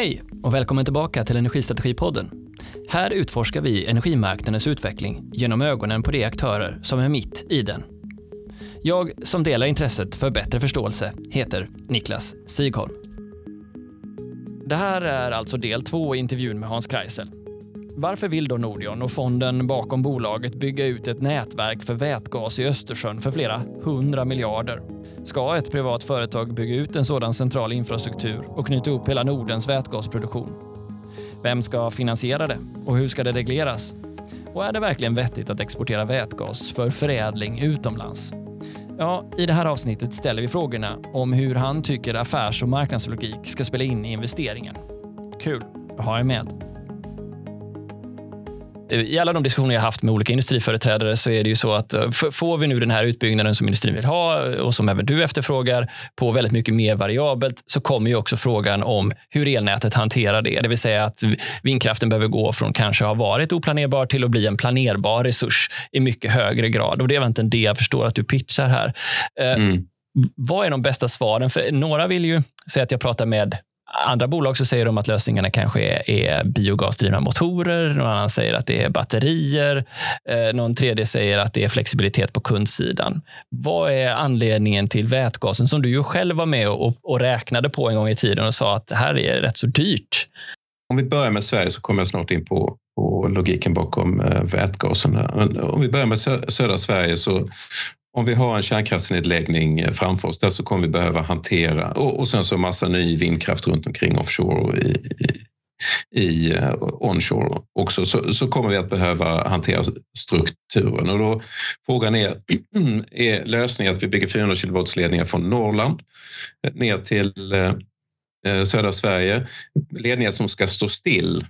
Hej och välkommen tillbaka till Energistrategipodden. Här utforskar vi energimarknadens utveckling genom ögonen på de aktörer som är mitt i den. Jag som delar intresset för bättre förståelse heter Niklas Sigholm. Det här är alltså del två i intervjun med Hans Kreisel. Varför vill då Nordion och fonden bakom bolaget bygga ut ett nätverk för vätgas i Östersjön för flera hundra miljarder? Ska ett privat företag bygga ut en sådan central infrastruktur och knyta upp hela Nordens vätgasproduktion? Vem ska finansiera det och hur ska det regleras? Och är det verkligen vettigt att exportera vätgas för förädling utomlands? Ja, i det här avsnittet ställer vi frågorna om hur han tycker affärs och marknadslogik ska spela in i investeringen. Kul att ha er med. I alla de diskussioner jag haft med olika industriföreträdare så är det ju så att eh, får vi nu den här utbyggnaden som industrin vill ha och som även du efterfrågar på väldigt mycket mer variabelt så kommer ju också frågan om hur elnätet hanterar det. Det vill säga att vindkraften behöver gå från kanske ha varit oplanerbar till att bli en planerbar resurs i mycket högre grad. Och det är egentligen det jag förstår att du pitchar här. Eh, mm. Vad är de bästa svaren? För några vill ju säga att jag pratar med andra bolag så säger de att lösningarna kanske är, är biogasdrivna motorer. Någon annan säger att det är batterier. Eh, någon tredje säger att det är flexibilitet på kundsidan. Vad är anledningen till vätgasen som du ju själv var med och, och räknade på en gång i tiden och sa att det här är rätt så dyrt? Om vi börjar med Sverige så kommer jag snart in på, på logiken bakom eh, vätgasen. Eh, om vi börjar med södra Sverige så om vi har en kärnkraftsnedläggning eh, framför oss där så kommer vi behöva hantera och, och sen så massa ny vindkraft runt omkring offshore och i, i, i uh, onshore också. Så, så, kommer vi att behöva hantera strukturen. Och då frågan är, är lösningen att vi bygger 400 kV-ledningar från Norrland ner till uh, södra Sverige, ledningar som ska stå still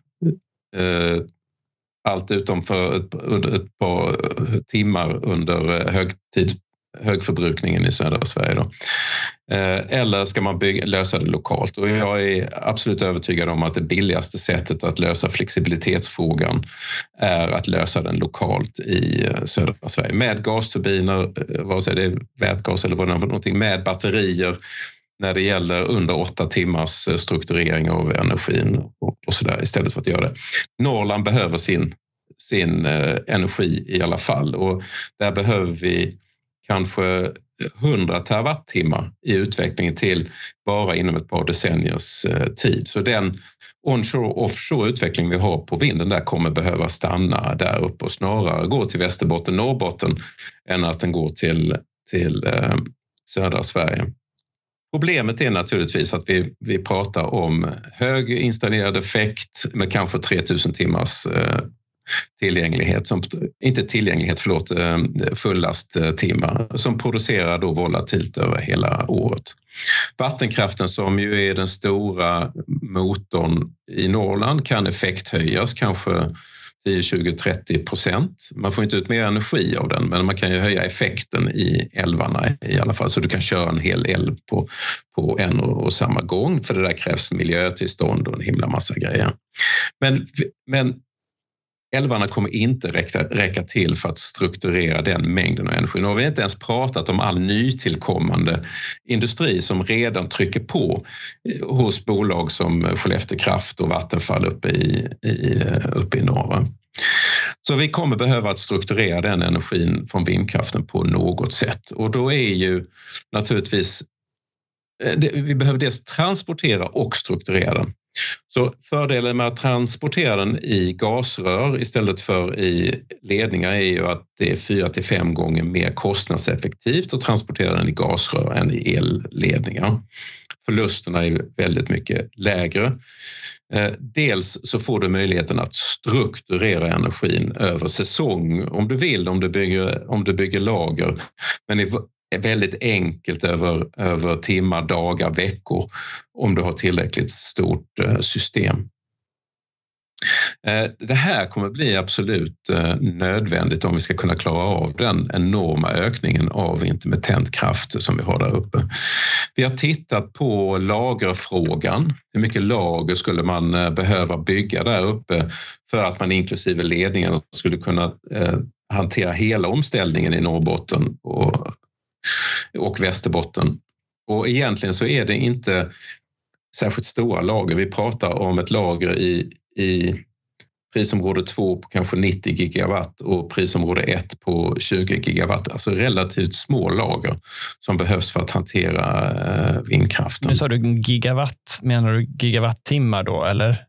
allt utom för ett, ett par eh, timmar under eh, högtid, högförbrukningen i södra Sverige. Då. Eh, eller ska man bygga, lösa det lokalt? Och jag är absolut övertygad om att det billigaste sättet att lösa flexibilitetsfrågan är att lösa den lokalt i södra Sverige med gasturbiner, vare sig det är vätgas eller vad det är, med batterier när det gäller under åtta timmars eh, strukturering av energin och, så där istället för att göra det. Norrland behöver sin, sin eh, energi i alla fall och där behöver vi kanske 100 terawattimmar i utvecklingen till bara inom ett par decenniers eh, tid. Så den onshore offshore utveckling vi har på vinden där kommer behöva stanna där uppe och snarare gå till Västerbotten, Norrbotten än att den går till, till södra Sverige. Problemet är naturligtvis att vi, vi pratar om hög installerad effekt med kanske 3000 timmars eh, tillgänglighet, som, inte tillgänglighet, förlåt, eh, fullasttimmar eh, som producerar då volatilt över hela året. Vattenkraften som ju är den stora motorn i Norrland kan effekthöjas kanske 10, 20, 30 procent. Man får inte ut mer energi av den, men man kan ju höja effekten i älvarna i alla fall, så du kan köra en hel älv på, på en och, och samma gång, för det där krävs miljötillstånd och en himla massa grejer. Men, men älvarna kommer inte räcka, räcka till för att strukturera den mängden av energi. Nu har vi inte ens pratat om all nytillkommande industri som redan trycker på eh, hos bolag som Skellefteå Kraft och Vattenfall uppe i, i, uppe i norr. Så vi kommer behöva att strukturera den energin från vindkraften på något sätt och då är ju naturligtvis eh, vi behöver dels transportera och strukturera den. Så fördelen med att transportera den i gasrör istället för i ledningar är ju att det är fyra till fem gånger mer kostnadseffektivt att transportera den i gasrör än i elledningar. Förlusterna är väldigt mycket lägre. Eh, dels så får du möjligheten att strukturera energin över säsong om du vill, om du bygger, om du bygger lager. Men i väldigt enkelt över, över timmar, dagar, veckor om du har tillräckligt stort eh, system. Eh, det här kommer bli absolut eh, nödvändigt om vi ska kunna klara av den enorma ökningen av intermittent kraft som vi har där uppe. Vi har tittat på lagerfrågan. Hur mycket lager skulle man behöva bygga där uppe för att man inklusive ledningen skulle kunna hantera hela omställningen i Norrbotten och och Västerbotten. Och egentligen så är det inte särskilt stora lager. Vi pratar om ett lager i, i prisområde 2 på kanske 90 gigawatt och prisområde 1 på 20 gigawatt. Alltså relativt små lager som behövs för att hantera eh, vindkraften. Nu sa du gigawatt, menar du gigawattimmar då eller?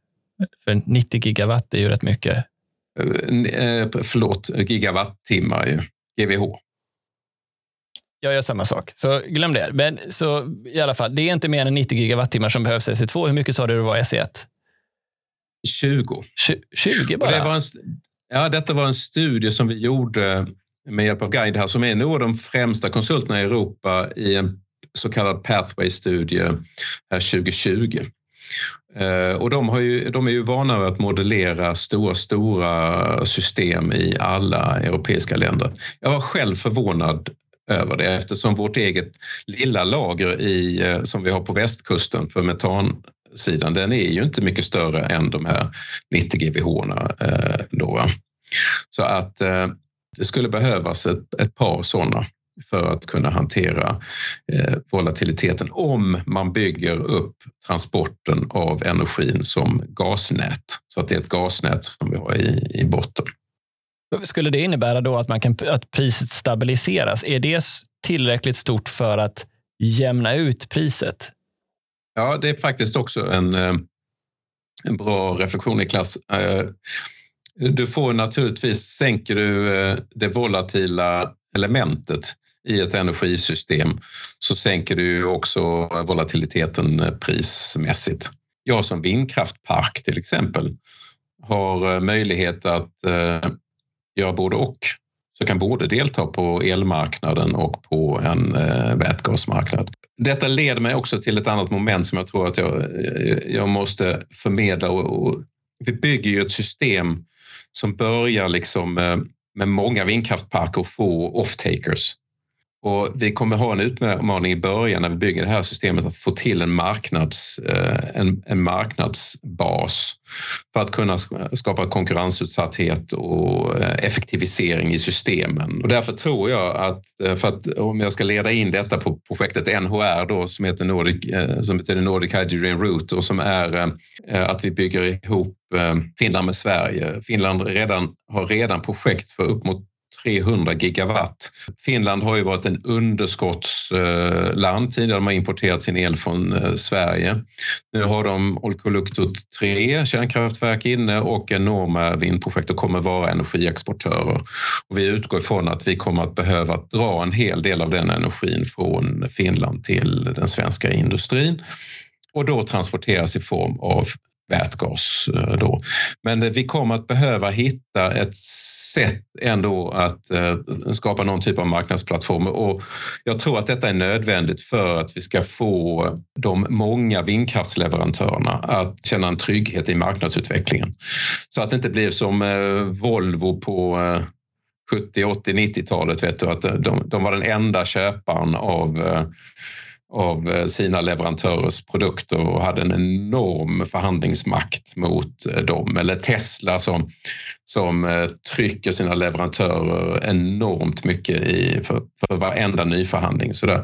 För 90 gigawatt är ju rätt mycket. Eh, förlåt, gigawattimmar ju, GWH. Jag gör samma sak, så glöm det. Men så i alla fall, det är inte mer än 90 gigawattimmar som behövs i SE2. Hur mycket sa du det var i SE1? 20. 20 bara? Det en, ja, detta var en studie som vi gjorde med hjälp av Guide här som är nog de främsta konsulterna i Europa i en så kallad Pathway-studie 2020. Eh, och de, ju, de är ju vana att modellera stora, stora system i alla europeiska länder. Jag var själv förvånad över det eftersom vårt eget lilla lager i, eh, som vi har på västkusten för metan sidan, den är ju inte mycket större än de här 90 GWh. Eh, då. Så att eh, det skulle behövas ett, ett par sådana för att kunna hantera eh, volatiliteten om man bygger upp transporten av energin som gasnät. Så att det är ett gasnät som vi har i, i botten. Skulle det innebära då att, man kan, att priset stabiliseras? Är det tillräckligt stort för att jämna ut priset? Ja, det är faktiskt också en, eh, en bra reflektion Niklas. Eh, du får naturligtvis, sänker du eh, det volatila elementet i ett energisystem så sänker du också volatiliteten prismässigt. Jag som vindkraftpark till exempel har möjlighet att göra både och. Så kan både delta på elmarknaden och på en eh, vätgasmarknad. Detta leder mig också till ett annat moment som jag tror att jag, eh, jag måste förmedla. Och, och vi bygger ju ett system som börjar liksom med, med många vindkraftparker och få off-takers. Och vi kommer ha en utmaning i början när vi bygger det här systemet att få till en, marknads, eh, en, en marknadsbas för att kunna skapa konkurrensutsatthet och eh, effektivisering i systemen. Och därför tror jag att, eh, för att om jag ska leda in detta på projektet NHR då, som, heter Nordic, som betyder Nordic Hydrogen Route och som är att vi bygger ihop Finland med Sverige. Finland redan, har redan projekt för upp mot 300 gigawatt. Finland har ju varit en underskottsland tidigare. De har importerat sin el från eh, Sverige. Nu har de Olkiluoto 3 kärnkraftverk inne och enorma vindprojekt och kommer vara energiexportörer. Och vi utgår ifrån att vi kommer att behöva dra en hel del av den energin från Finland till den svenska industrin och då transporteras i form av vätgas. Eh, då. Men eh, vi kommer att behöva hitta ett sätt ändå att eh, skapa någon typ av marknadsplattform och jag tror att detta är nödvändigt för att vi ska få de många vindkraftsleverantörerna att känna en trygghet i marknadsutvecklingen. Så att det inte blir som Volvo på 70, 80, 90-talet, vet du, att de, de var den enda köparen av av eh, sina leverantörers produkter och hade en enorm förhandlingsmakt mot eh, dem. Eller Tesla som, som eh, trycker sina leverantörer enormt mycket i, för, för varenda nyförhandling. Så där,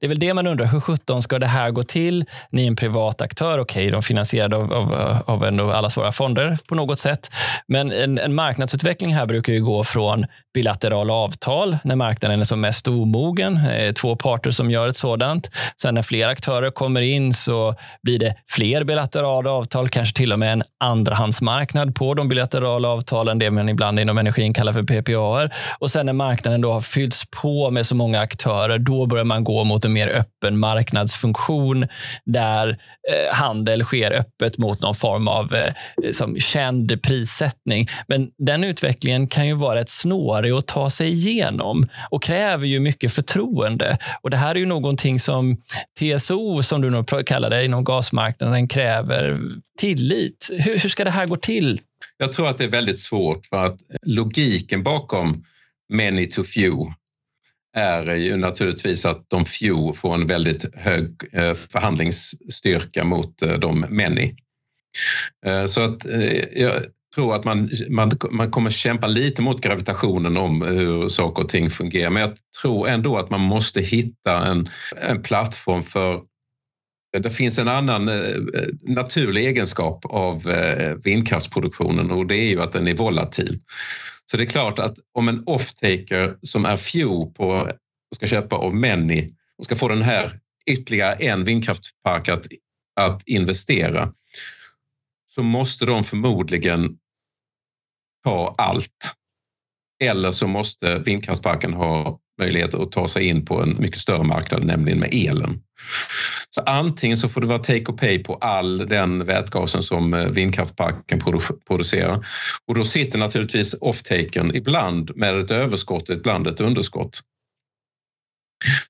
det är väl det man undrar. Hur sjutton ska det här gå till? Ni är en privat aktör. Okej, okay, de är finansierade av, av, av en allas våra fonder på något sätt. Men en, en, marknadsutveckling här brukar ju gå från bilaterala avtal när marknaden är som mest omogen. Eh, två parter som gör ett sådant. Sen när fler aktörer kommer in så blir det fler bilaterala avtal, kanske till och med en andrahandsmarknad på de bilaterala avtalen, det man ibland inom energin kallar för PPA. Och sen när marknaden då har fyllts på med så många aktörer, då börjar man gå mot en mer öppen marknadsfunktion där eh, handel sker öppet mot någon form av eh, som känd prissättning. Men den utvecklingen kan ju vara ett snårig att ta sig igenom och kräver ju mycket förtroende. Och Det här är ju någonting som TSO, som du nog kallar det, inom gasmarknaden kräver tillit. Hur, hur ska det här gå till? Jag tror att det är väldigt svårt för att logiken bakom many to few är ju naturligtvis att de few får en väldigt hög eh, förhandlingsstyrka mot eh, de many. Eh, så att jag tror att man, man, man kommer kämpa lite mot gravitationen om hur saker och ting fungerar. Men jag tror ändå att man måste hitta en, en plattform för det finns en annan naturlig egenskap av vindkraftsproduktionen och det är ju att den är volatil. Så det är klart att om en off-taker som är few på ska köpa av Many och ska få den här ytterligare en vindkraftspark att, att investera så måste de förmodligen ta allt. Eller så måste vindkraftsparken ha möjlighet att ta sig in på en mycket större marknad, nämligen med elen. Så antingen så får det vara take or pay på all den vätgasen som eh, vindkraftparken producerar och då sitter naturligtvis off-taken ibland med ett överskott och ibland ett underskott.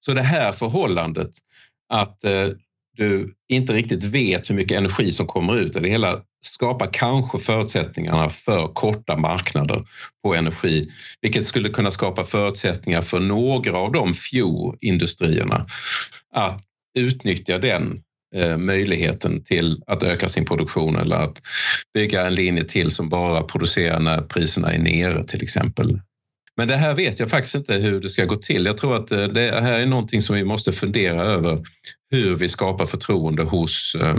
Så det här förhållandet att eh, du inte riktigt vet hur mycket energi som kommer ut. Det hela skapar kanske förutsättningarna för korta marknader på energi, vilket skulle kunna skapa förutsättningar för några av de few-industrierna att utnyttja den eh, möjligheten till att öka sin produktion eller att bygga en linje till som bara producerar när priserna är nere till exempel. Men det här vet jag faktiskt inte hur det ska gå till. Jag tror att eh, det här är någonting som vi måste fundera över hur vi skapar förtroende hos eh,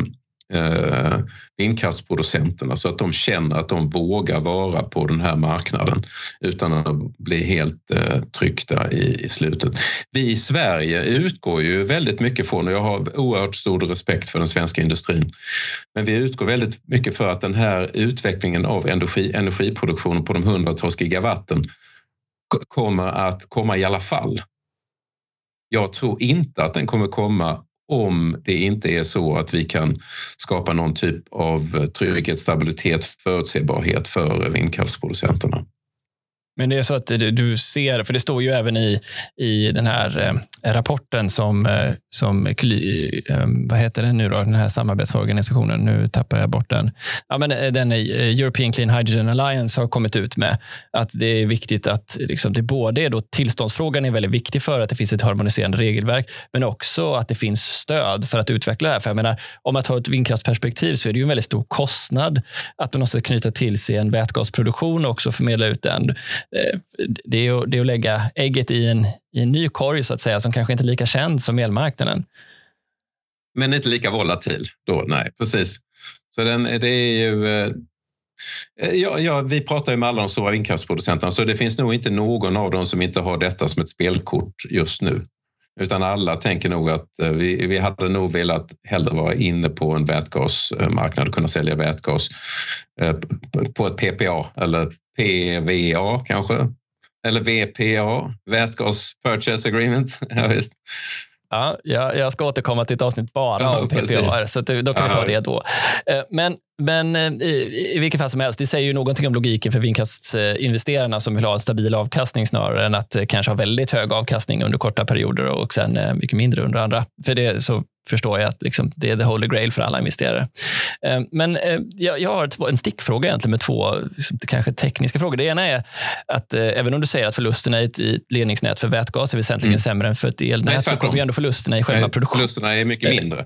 eh, vindkraftsproducenterna så att de känner att de vågar vara på den här marknaden utan att bli helt eh, tryckta i, i slutet. Vi i Sverige utgår ju väldigt mycket från, och jag har oerhört stor respekt för den svenska industrin, men vi utgår väldigt mycket för att den här utvecklingen av energi, energiproduktionen på de hundratals gigawatten kommer att komma i alla fall. Jag tror inte att den kommer komma om det inte är så att vi kan skapa någon typ av trygghet, stabilitet, förutsägbarhet för vindkraftsproducenterna. Men det är så att du ser, för det står ju även i, i den här eh, rapporten som, eh, som eh, vad heter den nu då, den här samarbetsorganisationen, nu tappar jag bort den. Ja, men den European Clean Hydrogen Alliance har kommit ut med att det är viktigt att liksom, det både är då tillståndsfrågan är väldigt viktig för att det finns ett harmoniserande regelverk, men också att det finns stöd för att utveckla det här. För jag menar, om man tar ett vindkraftsperspektiv så är det ju en väldigt stor kostnad att man måste knyta till sig en vätgasproduktion och också förmedla ut den Eh, det är, att, det är att lägga ägget i en, i en ny korg så att säga, som kanske inte är lika känd som elmarknaden. Men inte lika volatil då, nej, precis. Så den, det är ju... Eh, ja, ja, vi pratar ju med alla de stora vindkraftsproducenterna så det finns nog inte någon av dem som inte har detta som ett spelkort just nu. Utan alla tänker nog att eh, vi, vi hade nog velat hellre vara inne på en vätgasmarknad och kunna sälja vätgas på ett PPA eller PVA kanske? Eller VPA, Vätgas Purchase Agreement. Ja, visst. Ja, jag, ska återkomma till ett avsnitt bara ja, om PPA, så då kan vi ta det då. Eh, men, men eh, i, i vilket fall som helst, det säger ju någonting om logiken för vindkraftsinvesterarna som vill ha en stabil avkastning snarare än att kanske ha väldigt hög avkastning under korta perioder och sen eh, mycket mindre under andra. För det, så förstår jag att liksom, det är the holy grail för alla investerare. Eh, men eh, jag har en stickfråga egentligen med två liksom, kanske tekniska frågor. Det ena är att eh, även om du säger att förlusterna i ett ledningsnät för vätgas är väsentligen mm. sämre än för ett elnät Nej, så kommer ju ändå förlusterna i själva produktionen. Förlusterna är mycket mindre.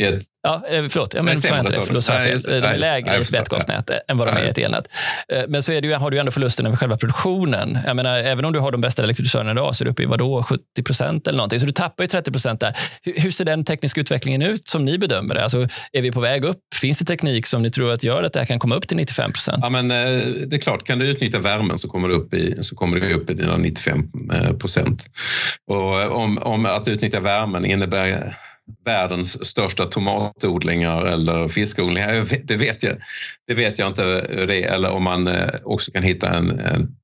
Ett... Ja, eh, förlåt, jag menar inte det. Förlust, nej, de är lägre i ett vätgasnät än vad de är i ett elnät. Eh, men så är det, har du ändå förlusten över själva produktionen. Jag menar, även om du har de bästa elektrifisörerna idag så är du uppe i vadå, 70 procent eller någonting. Så du tappar ju 30 procent där. Hur, hur, ser den tekniska utvecklingen ut som ni bedömer det? Alltså, är vi på väg upp? Finns det teknik som ni tror att gör att det här kan komma upp till 95 procent? Ja, men, eh, det är klart, kan du utnyttja värmen så kommer du upp i, så kommer du upp i dina 95 procent. Och om, om att utnyttja värmen innebär världens största tomatodlingar eller fiskodlingar. Det vet jag, det vet jag inte det eller om man eh, också kan hitta en, en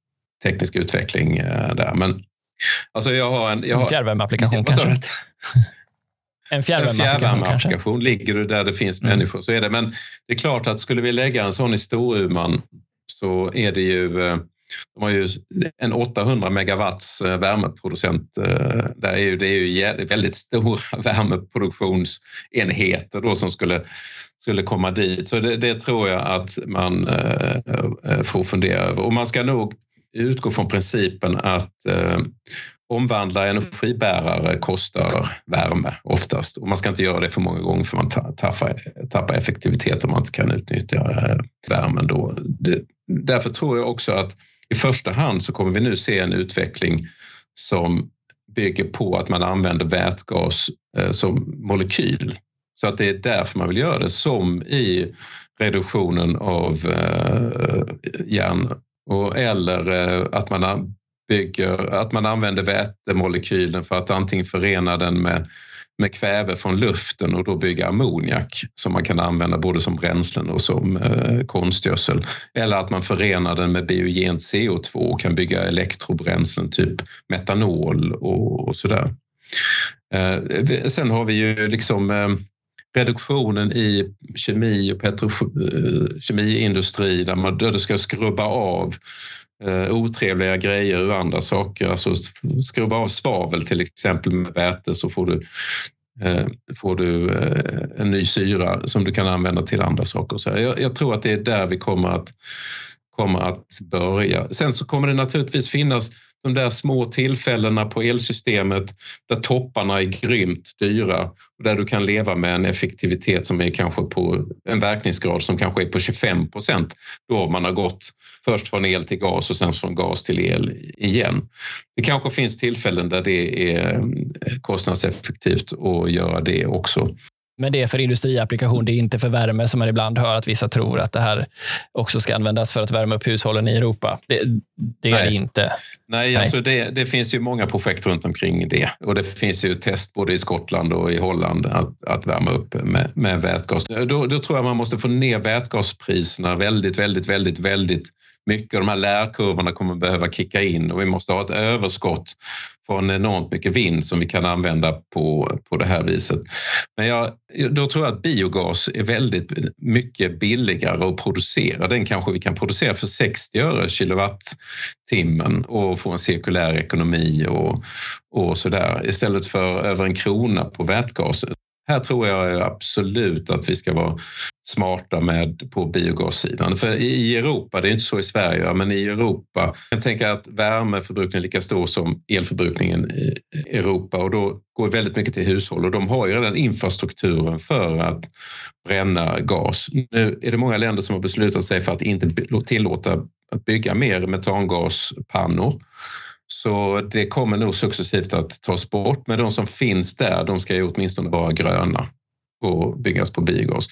teknisk utveckling eh, där. Men alltså jag har en... Jag har, en fjärrvärmeapplikation kanske? En fjärrvärmeapplikation ligger du där det finns mm. människor så är det. Men det är klart att skulle vi lägga en sån i Storuman så är det ju eh, de har ju en 800 megawatts eh, värmeproducent. Eh, det är ju, det är ju väldigt stora värmeproduktionsenheter då som skulle, skulle komma dit. Så det, det tror jag att man eh, får fundera över. Och man ska nog utgå från principen att omvandla energibärare kostar värme oftast och man ska inte göra det för många gånger för man tappar, tappar effektivitet om man inte kan utnyttja värmen då. Det, därför tror jag också att i första hand så kommer vi nu se en utveckling som bygger på att man använder vätgas eh, som molekyl. Så att det är därför man vill göra det, som i reduktionen av eh, järn och, eller eh, att man bygger, att man använder vätemolekylen för att antingen förena den med, med kväve från luften och då bygga ammoniak som man kan använda både som bränslen och som eh, konstgödsel. Eller att man förenar den med biogent CO2 och kan bygga elektrobränslen, typ metanol och, och sådär. Eh, sen har vi ju liksom eh, reduktionen i kemi och petrokemiindustri eh, där man där du ska skrubba av eh, otrevliga grejer ur andra saker. Alltså skrubba av svavel till exempel med väte så får du, eh, får du eh, en ny syra som du kan använda till andra saker. Så jag, jag, tror att det är där vi kommer att, kommer att börja. Sen så kommer det naturligtvis finnas de där små tillfällena på elsystemet där topparna är grymt dyra och där du kan leva med en effektivitet som är kanske på en verkningsgrad som kanske är på 25 procent då man har gått först från el till gas och sen från gas till el igen. Det kanske finns tillfällen där det är eh, kostnadseffektivt att göra det också. Men det är för industriapplikation, det är inte för värme som man ibland hör att vissa tror att det här också ska användas för att värma upp hushållen i Europa. Det, det är det inte. Nej, Nej. Alltså det, det, finns ju många projekt runt omkring det och det finns ju test både i Skottland och i Holland att, att värma upp med, med vätgas. Då, då tror jag man måste få ner vätgaspriserna väldigt, väldigt, väldigt, väldigt mycket av de här lärkurvorna kommer behöva kicka in och vi måste ha ett överskott från enormt mycket vind som vi kan använda på, på det här viset. Men jag, då tror jag att biogas är väldigt mycket billigare att producera. Den kanske vi kan producera för 60 öre kilowattimmen och få en cirkulär ekonomi och, och sådär istället för över en krona på vätgas. Här tror jag absolut att vi ska vara smarta med på biogassidan. För i Europa, det är inte så i Sverige, men i Europa, jag tänker att värmeförbrukningen är lika stor som elförbrukningen i Europa och då går väldigt mycket till hushåll och de har ju redan infrastrukturen för att bränna gas. Nu är det många länder som har beslutat sig för att inte tillåta att bygga mer metangaspannor så det kommer nog successivt att tas bort, men de som finns där, de ska ju åtminstone vara gröna och byggas på biogas.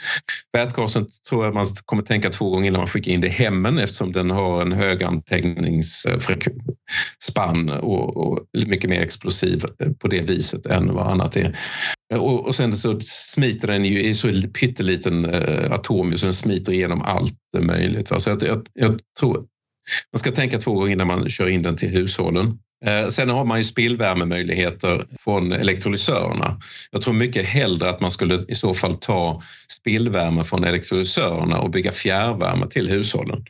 Vätgasen tror jag man kommer tänka två gånger innan man skickar in det i hemmen eftersom den har en hög antändningsspann och, och mycket mer explosiv på det viset än vad annat är. Och, och sen så smiter den ju i så pytteliten eh, atom så den smiter igenom allt möjligt. Så jag, jag, jag tror man ska tänka två gånger innan man kör in den till hushållen. Eh, sen har man ju spillvärmemöjligheter från elektrolysörerna. Jag tror mycket hellre att man skulle i så fall ta spillvärme från elektrolysörerna och bygga fjärrvärme till hushållen.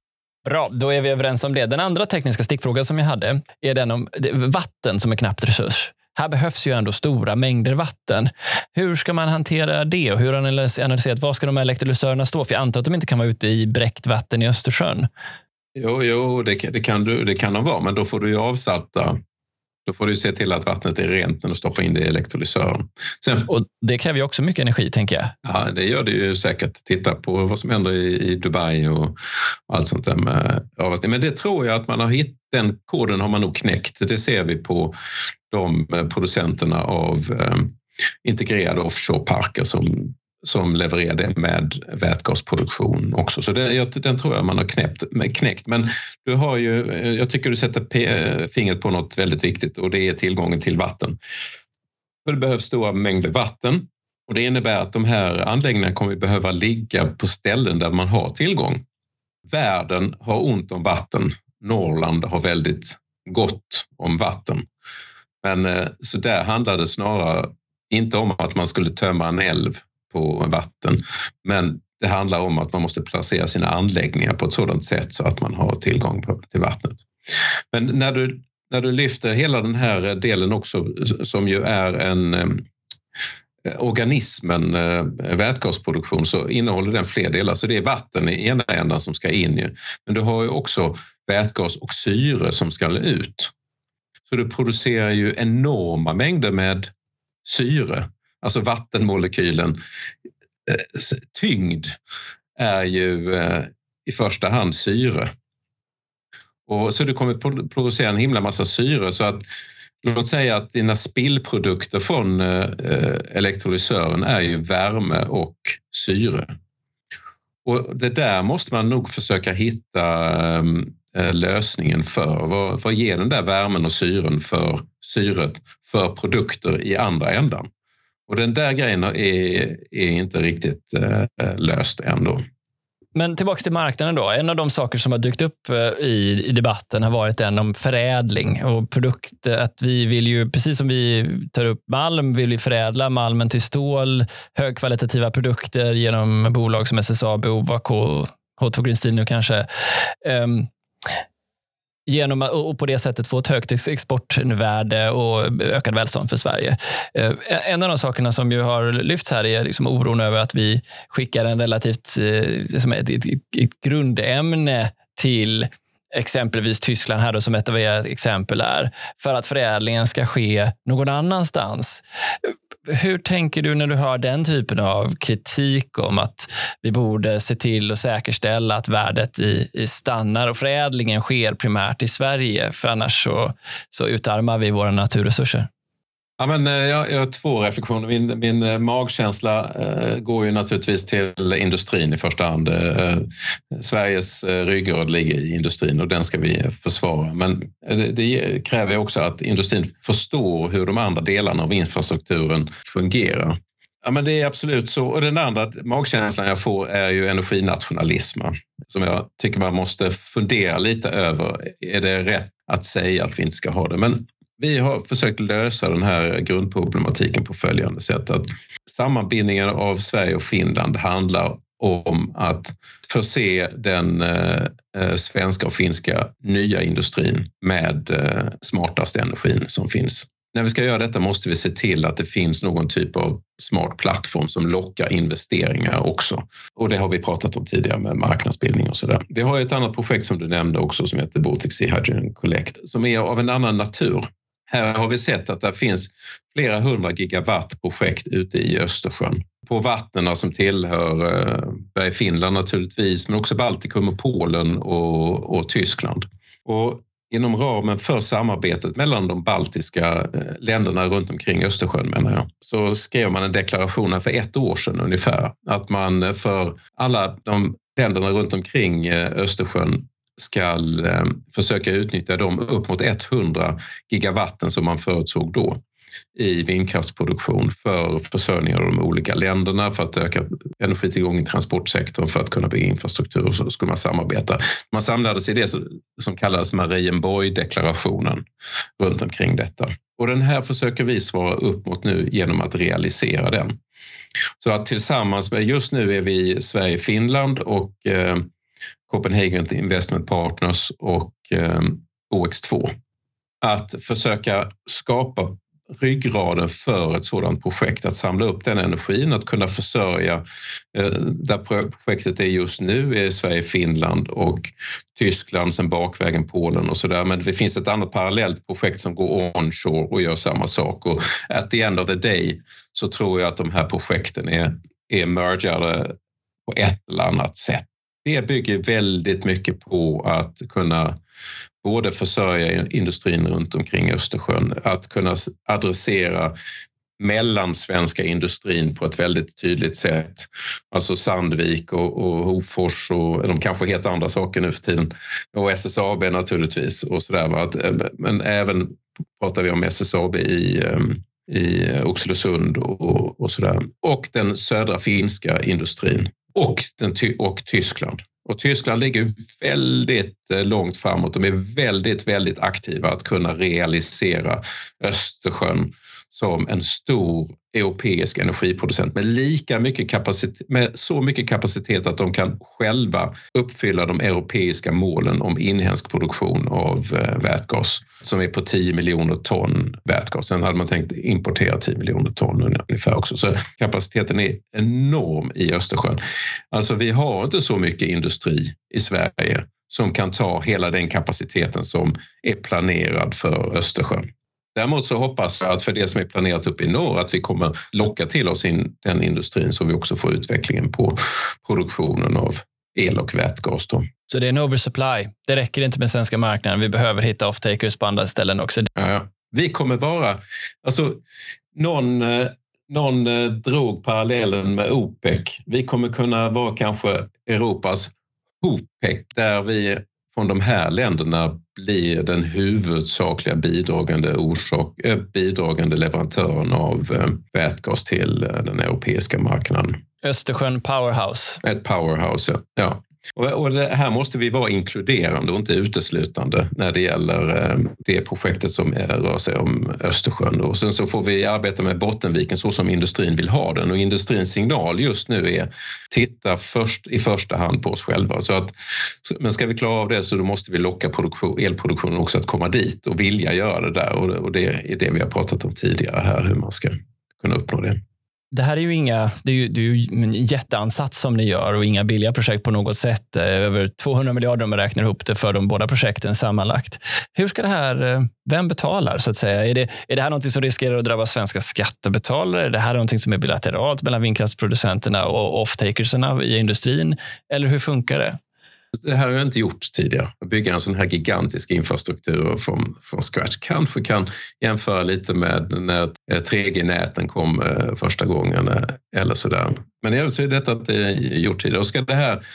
Bra, då är vi överens om det. Den andra tekniska stickfrågan som jag hade är den om vatten som är knappt resurs. Här behövs ju ändå stora mängder vatten. Hur ska man hantera det och hur analyserat vad ska de här elektrolysörerna stå för? Jag antar att de inte kan vara ute i bräckt vatten i Östersjön. Jo, jo det, det, kan du, det kan de vara, men då får du ju avsalta då får du se till att vattnet är rent när du stoppar in det i elektrolysören. Sen, och det kräver ju också mycket energi, tänker jag. Ja, det gör det ju säkert. Titta på vad som händer i, i Dubai och allt sånt där med avvattning. Men det tror jag att man har hittat. Den koden har man nog knäckt. Det ser vi på de producenterna av eh, integrerade offshoreparker som som levererar det med vätgasproduktion också. Så det, den tror jag man har knäppt, knäckt. Men du har ju, eh, jag tycker du sätter eh, fingret på något väldigt viktigt och det är tillgången till vatten. För det behövs stora mängder vatten och det innebär att de här anläggningarna kommer behöva ligga på ställen där man har tillgång. Världen har ont om vatten. Norrland har väldigt gott om vatten. Men eh, så där handlar det snarare inte om att man skulle tömma en älv på vatten. Men det handlar om att man måste placera sina anläggningar på ett sådant sätt så att man har tillgång till vattnet. Men när du, när du lyfter hela den här delen också som ju är en eh, organismen eh, vätgasproduktion så innehåller den fler delar. Så det är vatten i ena änden som ska in. Ju. Men du har ju också vätgas och syre som ska ut. Så du producerar ju enorma mängder med syre alltså vattenmolekylen, eh, tyngd är ju eh, i första hand syre. Och så du kommer producera en himla massa syre så att låt säga att dina spillprodukter från eh, elektrolysören är ju värme och syre. Och det där måste man nog försöka hitta lösningen för. Vad, vad ger den där värmen och syren för syret för produkter i andra ändan? Och den där grejen är, är inte riktigt eh, löst ändå. Men tillbaka till marknaden då. En av de saker som har dykt upp eh, i, i debatten har varit den om förädling och produkt. Att vi vill ju, precis som vi tar upp malm, vill vi förädla malmen till stål, högkvalitativa produkter genom bolag som SSAB, Ovako, H2 Green Steel nu kanske. Um, genom att på det sättet få ett högt exportvärde och ökad välstånd för Sverige. Eh, en av de sakerna som ju har lyfts här är liksom oron över att vi skickar en relativt liksom ett, ett, ett grundämne till exempelvis Tyskland här då, som ett av era exempel är, för att förädlingen ska ske någon annanstans. Hur tänker du när du hör den typen av kritik om att vi borde se till att säkerställa att värdet i, i stannar och förädlingen sker primärt i Sverige, för annars så, så utarmar vi våra naturresurser? Ja, men, eh, jag, jag har två reflektioner. Min, min eh, magkänsla eh, går ju naturligtvis till industrin i första hand. Eh, eh, Sveriges eh, ryggrad ligger i industrin och den ska vi försvara. Men det, det kräver också att industrin förstår hur de andra delarna av infrastrukturen fungerar. Ja, men det är absolut så. Och den andra magkänslan jag får är ju energinationalism som jag tycker man måste fundera lite över. Är det rätt att säga att vi inte ska ha det? Men vi har försökt lösa den här grundproblematiken på följande sätt. Att sammanbindningen av Sverige och Finland handlar om att förse den eh, eh, svenska och finska nya industrin med eh, smartaste energin som finns. När vi ska göra detta måste vi se till att det finns någon typ av smart plattform som lockar investeringar också. Och det har vi pratat om tidigare med marknadsbildning och sådär. Vi har ett annat projekt som du nämnde också som heter Baltic Sea Hydrogen Collect som är av en annan natur. Här har vi sett att det finns flera hundra gigawatt projekt ute i Östersjön på vattnen som tillhör eh, Finland naturligtvis, men också Baltikum och Polen och, och Tyskland. Och inom ramen för samarbetet mellan de baltiska eh, länderna runt omkring Östersjön menar jag, så skrev man en deklaration för ett år sedan ungefär att man för alla de länderna runt omkring eh, Östersjön ska eh, försöka utnyttja de upp mot 100 gigawatten som man förutsåg då i vindkraftsproduktion för försörjning av de olika länderna, för att öka energitillgången i transportsektorn, för att kunna bygga infrastruktur. Så skulle man samarbeta. Man samlades i det som kallades Marienborg-deklarationen runt omkring detta. Och den här försöker vi svara upp mot nu genom att realisera den. Så att tillsammans med, just nu är vi Sverige, Finland och eh, Copenhagen Investment Partners och eh, OX2. Att försöka skapa ryggraden för ett sådant projekt, att samla upp den energin, att kunna försörja eh, där projektet är just nu är Sverige, Finland och Tyskland, sen bakvägen Polen och så där. Men det finns ett annat parallellt projekt som går onshore och gör samma sak och at the end of the day så tror jag att de här projekten är, är mergade på ett eller annat sätt det bygger väldigt mycket på att kunna både försörja industrin runt omkring Östersjön, att kunna adressera mellansvenska industrin på ett väldigt tydligt sätt. Alltså Sandvik och, och Hofors och de kanske heter andra saker nu för tiden. Och SSAB naturligtvis och sådär. Eh, men även pratar vi om SSAB i, ehm, i Oxelösund och, och sådär. Och den södra finska industrin och, den, och Tyskland. Och Tyskland ligger väldigt eh, långt framåt. De är väldigt, väldigt aktiva att kunna realisera Östersjön som en stor europeisk energiproducent med lika mycket kapacitet, med så mycket kapacitet att de kan själva uppfylla de europeiska målen om inhemsk produktion av eh, vätgas som är på 10 miljoner ton vätgas. Sen hade man tänkt importera 10 miljoner ton ungefär också. Så kapaciteten är enorm i Östersjön. Alltså vi har inte så mycket industri i Sverige som kan ta hela den kapaciteten som är planerad för Östersjön. Däremot så hoppas jag att för det som är planerat uppe i norr att vi kommer locka till oss in den industrin så vi också får utvecklingen på produktionen av el och vätgas. Då. Så det är en oversupply. Det räcker inte med svenska marknaden. Vi behöver hitta off-takers på andra ställen också. Ja, Vi kommer vara, alltså någon, eh, någon eh, drog parallellen med OPEC. Vi kommer kunna vara kanske Europas OPEC där vi från de här länderna blir den huvudsakliga bidragande, orsak, äh, bidragande leverantören av äh, vätgas till äh, den europeiska marknaden. Östersjön powerhouse. Ett powerhouse, ja. Och, det här måste vi vara inkluderande och inte uteslutande när det gäller eh, det projektet som rör sig om Östersjön. Och sen så får vi arbeta med Bottenviken så som industrin vill ha den och industrins signal just nu är titta först i första hand på oss själva. Så att, men ska vi klara av det så då måste vi locka produktion, elproduktionen också att komma dit och vilja göra det där och det är det vi har pratat om tidigare här hur man ska kunna uppnå det det här är ju inga, det är ju, det är ju en jätteansats som ni gör och inga billiga projekt på något sätt. Eh, över 200 miljarder om man räknar ihop det för de båda projekten sammanlagt. Hur ska det här, eh, vem betalar så att säga? Är det, är det här något som riskerar att drabba svenska skattebetalare? Är det här någonting som är bilateralt mellan vindkraftsproducenterna och off-takersarna i industrin? Eller hur funkar det? Det här har jag inte gjort tidigare. Att bygga en sån här gigantisk infrastruktur från, från scratch. Kanske kan jämföra lite med när 3G-näten kom eh, första gången eh, eller sådär. Men i övrigt så är detta att det är gjort tidigare. Och ska det här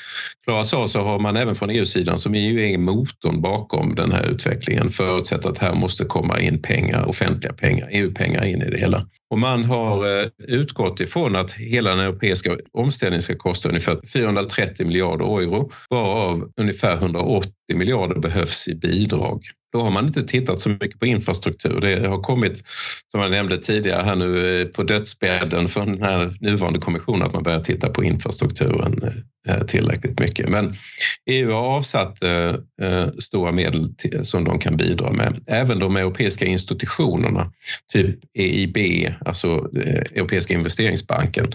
klaras av så har man även från EU-sidan, som EU är motorn bakom den här utvecklingen, förutsatt att här måste komma in pengar, offentliga pengar, EU-pengar in i det hela. Och man har eh, utgått ifrån att hela den europeiska omställningen ska kosta ungefär 430 miljarder euro, varav ungefär 180 miljarder behövs i bidrag. Då har man inte tittat så mycket på infrastruktur. Det har kommit, som jag nämnde tidigare här nu, eh, på dödsbädden för den här nuvarande kommissionen att man börjar titta på infrastrukturen eh, tillräckligt mycket. Men EU har avsatt eh, stora medel som de kan bidra med. Även de europeiska institutionerna, typ EIB, alltså Europeiska investeringsbanken,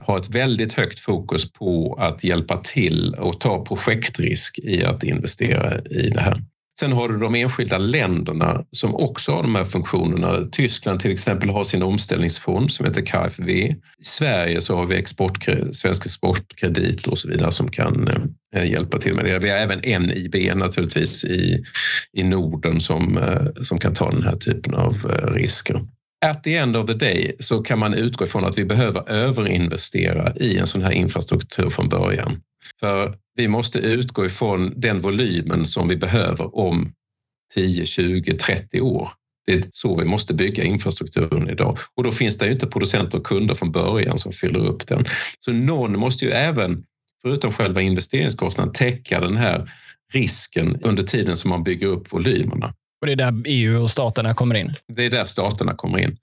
har ett väldigt högt fokus på att hjälpa till och ta projektrisk i att investera i det här. Sen har du de enskilda länderna som också har de här funktionerna. Tyskland till exempel har sin omställningsfond som heter KfW. I Sverige så har vi export, Svensk Exportkredit och så vidare som kan eh, hjälpa till med det. Vi har även NIB naturligtvis i, i Norden som, eh, som kan ta den här typen av eh, risker. At the end of the day så kan man utgå ifrån att vi behöver överinvestera i en sån här infrastruktur från början. För vi måste utgå ifrån den volymen som vi behöver om 10, 20, 30 år. Det är så vi måste bygga infrastrukturen idag och då finns det ju inte producenter och kunder från början som fyller upp den. Så någon måste ju även, förutom själva investeringskostnaden, täcka den här risken under tiden som man bygger upp volymerna. Och det är där EU och staterna kommer in? Det är där staterna kommer in.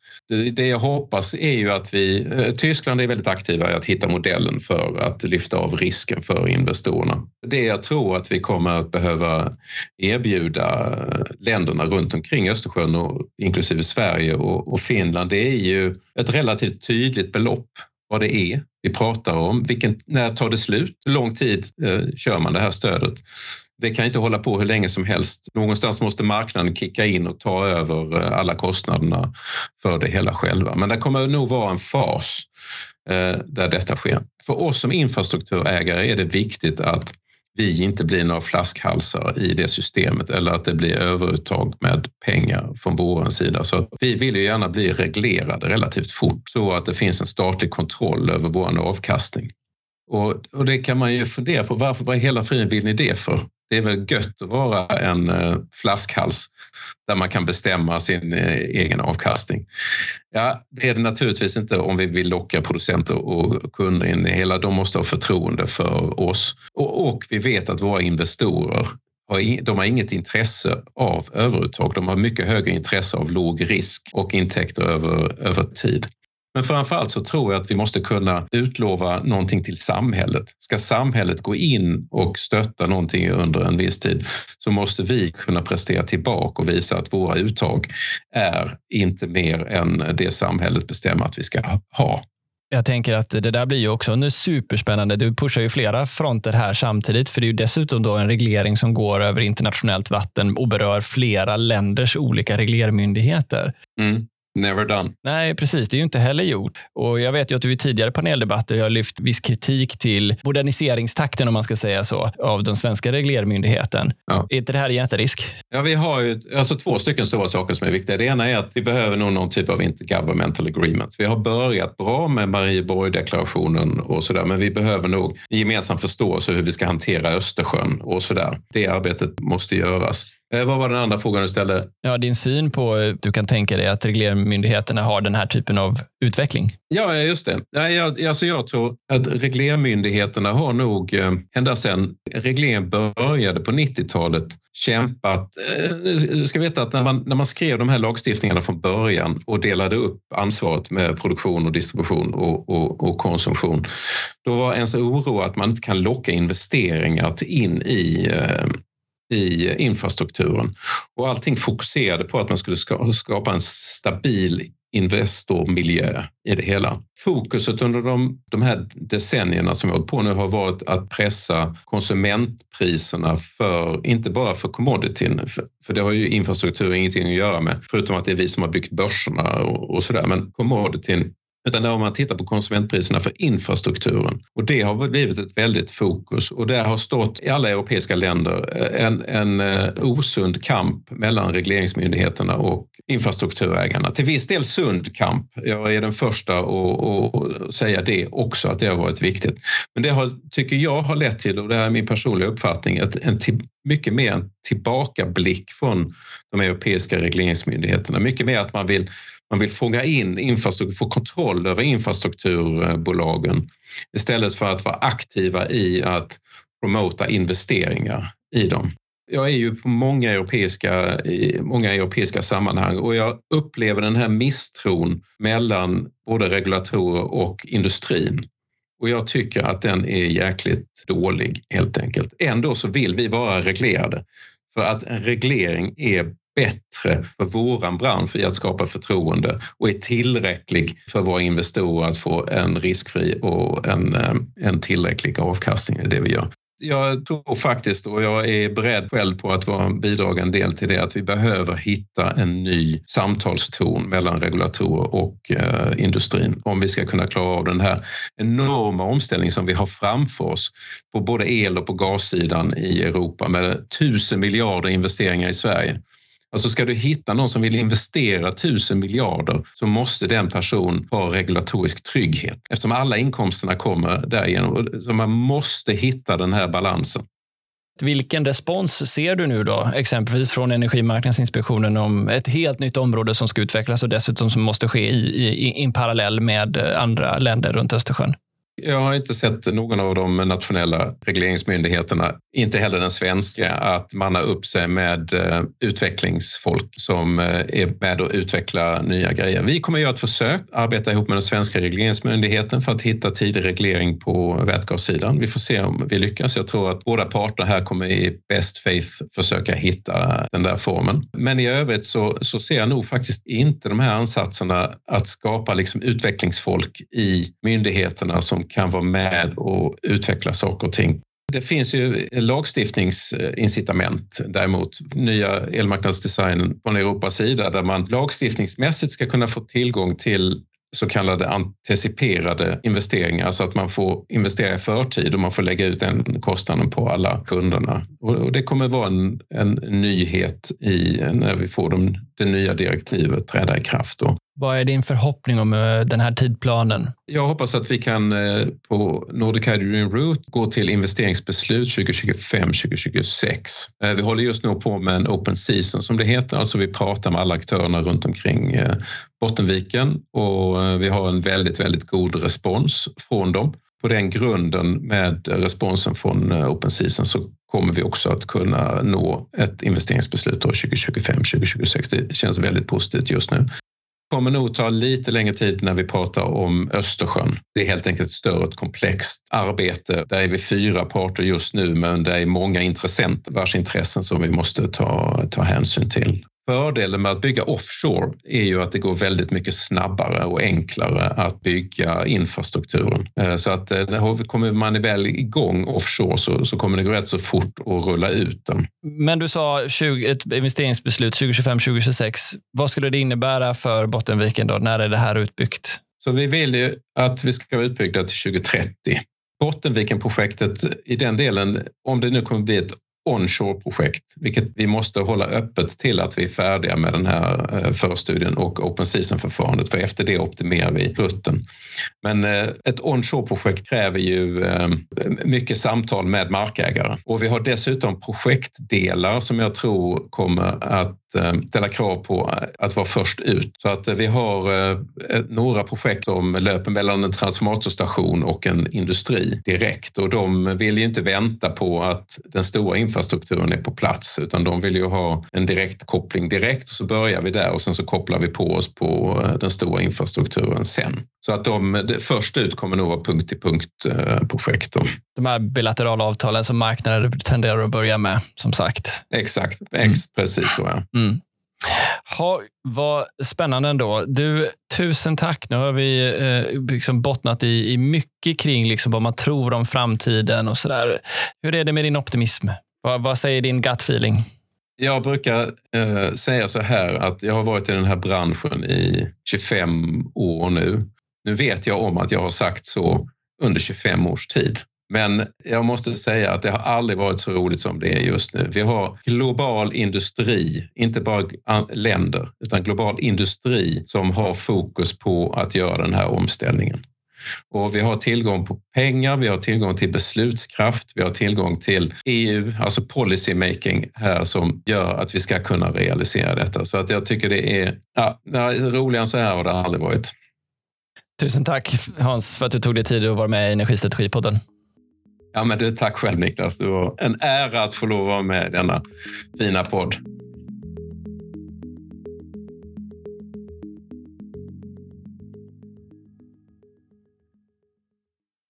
Det jag hoppas är ju att vi... Eh, Tyskland är väldigt aktiva i att hitta modellen för att lyfta av risken för investerarna. Det jag tror att vi kommer att behöva erbjuda eh, länderna runt omkring Östersjön, och inklusive Sverige och Finland, det är ju ett relativt tydligt belopp vad det är vi pratar om. Vilken, när tar det slut? Hur lång tid eh, kör man det här stödet? Det kan inte hålla på hur länge som helst. Någonstans måste marknaden kicka in och ta över eh, alla kostnaderna för det hela själva. Men det kommer nog vara en fas eh, där detta sker. För oss som infrastrukturägare är det viktigt att vi inte blir några flaskhalsar i det systemet eller att det blir överuttag med pengar från vår sida. Så vi vill ju gärna bli reglerade relativt fort så att det finns en statlig kontroll över vår avkastning. Och, och det kan man ju fundera på, varför vad i hela friden vill ni det för? Det är väl gött att vara en eh, flaskhals där man kan bestämma sin eh, egen avkastning. Ja, det är det naturligtvis inte om vi vill locka producenter och kunder in i hela. De måste ha förtroende för oss och, och vi vet att våra investerare har, de har inget intresse av överuttag. De har mycket högre intresse av låg risk och intäkter över, över tid. Men framför allt så tror jag att vi måste kunna utlova någonting till samhället. Ska samhället gå in och stötta någonting under en viss tid så måste vi kunna prestera tillbaka och visa att våra uttag är inte mer än det samhället bestämmer att vi ska ha. Jag tänker att det där blir ju också en superspännande. Du pushar ju flera fronter här samtidigt, för det är ju dessutom då en reglering som går över internationellt vatten och berör flera länders olika reglermyndigheter. Mm. Never done. Nej, precis. Det är ju inte heller gjort. Och jag vet ju att du i tidigare paneldebatter har lyft viss kritik till moderniseringstakten, om man ska säga så, av den svenska reglermyndigheten. Ja. Är inte det här en jätterisk? Ja, vi har ju alltså två stycken stora saker som är viktiga. Det ena är att vi behöver nog någon typ av intergovernmental agreement. Vi har börjat bra med Marieborg-deklarationen och sådär, men vi behöver nog en gemensam förståelse hur vi ska hantera Östersjön och sådär. Det arbetet måste göras. Eh, vad var den andra frågan du ställde? Ja, din syn på hur du kan tänka dig att reglermyndigheterna har den här typen av utveckling. Ja, just det. Jag, alltså jag tror att reglermyndigheterna har nog eh, ända sedan regleringen började på 90-talet kämpat. Du eh, ska veta att när man, när man skrev de här lagstiftningarna från början och delade upp ansvaret med produktion och distribution och, och, och konsumtion, då var ens oro att man inte kan locka investeringar in i i infrastrukturen. Och allting fokuserade på att man skulle skapa en stabil investormiljö i det hela. Fokuset under de, de här decennierna som vi hållit på nu har varit att pressa konsumentpriserna för, inte bara för commodityn, för, för det har ju infrastruktur ingenting att göra med, förutom att det är vi som har byggt börserna och, och sådär. Men commodityn utan där har man tittat på konsumentpriserna för infrastrukturen. Och det har blivit ett väldigt fokus och där har stått i alla europeiska länder eh, en, en eh, osund kamp mellan regleringsmyndigheterna och infrastrukturägarna. Till viss del sund kamp. Jag är den första att säga det också, att det har varit viktigt. Men det har, tycker jag har lett till, och det här är min personliga uppfattning, att en till, mycket mer en tillbakablick från de europeiska regleringsmyndigheterna. Mycket mer att man vill man vill fånga in infrastruktur, få kontroll över infrastrukturbolagen istället för att vara aktiva i att promota investeringar i dem. Jag är ju på många europeiska, många europeiska sammanhang och jag upplever den här misstron mellan både regulatorer och industrin. Och jag tycker att den är jäkligt dålig helt enkelt. Ändå så vill vi vara reglerade. För att en reglering är bättre för våran bransch i att skapa förtroende och är tillräcklig för våra investerare att få en riskfri och en, eh, en tillräcklig avkastning i det vi gör. Jag tror faktiskt, och jag är beredd själv på att vara en bidragande del till det, att vi behöver hitta en ny samtalston mellan regulatorer och eh, industrin om vi ska kunna klara av den här enorma omställning som vi har framför oss på både el och på gassidan i Europa med tusen miljarder investeringar i Sverige. Alltså ska du hitta någon som vill investera tusen miljarder så måste den person ha regulatorisk trygghet eftersom alla inkomsterna kommer därigenom. Så man måste hitta den här balansen. Vilken respons ser du nu då, exempelvis från Energimarknadsinspektionen om ett helt nytt område som ska utvecklas och dessutom som måste ske i, i, i parallell med andra länder runt Östersjön? Jag har inte sett någon av de nationella regleringsmyndigheterna, inte heller den svenska, att manna upp sig med eh, utvecklingsfolk som eh, är med och utvecklar nya grejer. Vi kommer att göra ett försök, arbeta ihop med den svenska regleringsmyndigheten för att hitta tidig reglering på vätgassidan. Vi får se om vi lyckas. Jag tror att båda parter här kommer i best faith försöka hitta den där formen. Men i övrigt så, så ser jag nog faktiskt inte de här ansatserna att skapa liksom utvecklingsfolk i myndigheterna som kan vara med och utveckla saker och ting. Det finns ju lagstiftningsincitament däremot, nya elmarknadsdesign från Europas sida där man lagstiftningsmässigt ska kunna få tillgång till så kallade anticiperade investeringar, alltså att man får investera i förtid och man får lägga ut den kostnaden på alla kunderna. Och det kommer vara en, en nyhet i, när vi får de, det nya direktivet träda i kraft. Då. Vad är din förhoppning om eh, den här tidplanen? Jag hoppas att vi kan eh, på Nordic Hydrogen Route gå till investeringsbeslut 2025-2026. Eh, vi håller just nu på med en open season som det heter, alltså vi pratar med alla aktörerna runt omkring Bottenviken och vi har en väldigt, väldigt god respons från dem. På den grunden med responsen från open season så kommer vi också att kunna nå ett investeringsbeslut 2025-2026. Det känns väldigt positivt just nu kommer nog ta lite längre tid när vi pratar om Östersjön. Det är helt enkelt ett större komplext arbete. Där är vi fyra parter just nu men det är många intressenter vars intressen som vi måste ta, ta hänsyn till. Fördelen med att bygga offshore är ju att det går väldigt mycket snabbare och enklare att bygga infrastrukturen. Eh, så att eh, kommer man väl igång offshore så, så kommer det gå rätt så fort att rulla ut den. Men du sa 20, ett investeringsbeslut 2025-2026. Vad skulle det innebära för Bottenviken? Då? När är det här utbyggt? Så vi vill ju att vi ska vara utbyggda till 2030. Bottenviken-projektet i den delen, om det nu kommer bli ett onshore-projekt, vilket vi måste hålla öppet till att vi är färdiga med den här eh, förstudien och open season-förfarandet, för efter det optimerar vi rutten. Men eh, ett onshore-projekt kräver ju eh, mycket samtal med markägare och vi har dessutom projektdelar som jag tror kommer att ställa krav på att vara först ut. Så att vi har några projekt som löper mellan en transformatorstation och en industri direkt och de vill ju inte vänta på att den stora infrastrukturen är på plats utan de vill ju ha en direkt koppling direkt så börjar vi där och sen så kopplar vi på oss på den stora infrastrukturen sen. Så att de först ut kommer nog vara punkt till punkt projekt. De här bilaterala avtalen som marknader tenderar att börja med som sagt. Exakt, mm. precis så ja. Mm. Ha, vad spännande ändå. Du, tusen tack. Nu har vi eh, liksom bottnat i, i mycket kring liksom vad man tror om framtiden och sådär. Hur är det med din optimism? Vad, vad säger din gut feeling? Jag brukar eh, säga så här att jag har varit i den här branschen i 25 år nu. Nu vet jag om att jag har sagt så under 25 års tid. Men jag måste säga att det har aldrig varit så roligt som det är just nu. Vi har global industri, inte bara länder, utan global industri som har fokus på att göra den här omställningen. Och vi har tillgång på pengar, vi har tillgång till beslutskraft, vi har tillgång till EU, alltså policy making här som gör att vi ska kunna realisera detta. Så att jag tycker det är, ja, roligare än så här har det aldrig varit. Tusen tack Hans för att du tog dig tid att vara med i Energistrategipodden. Ja, men du, tack själv Niklas. Det var en ära att få lov att vara med i denna fina podd.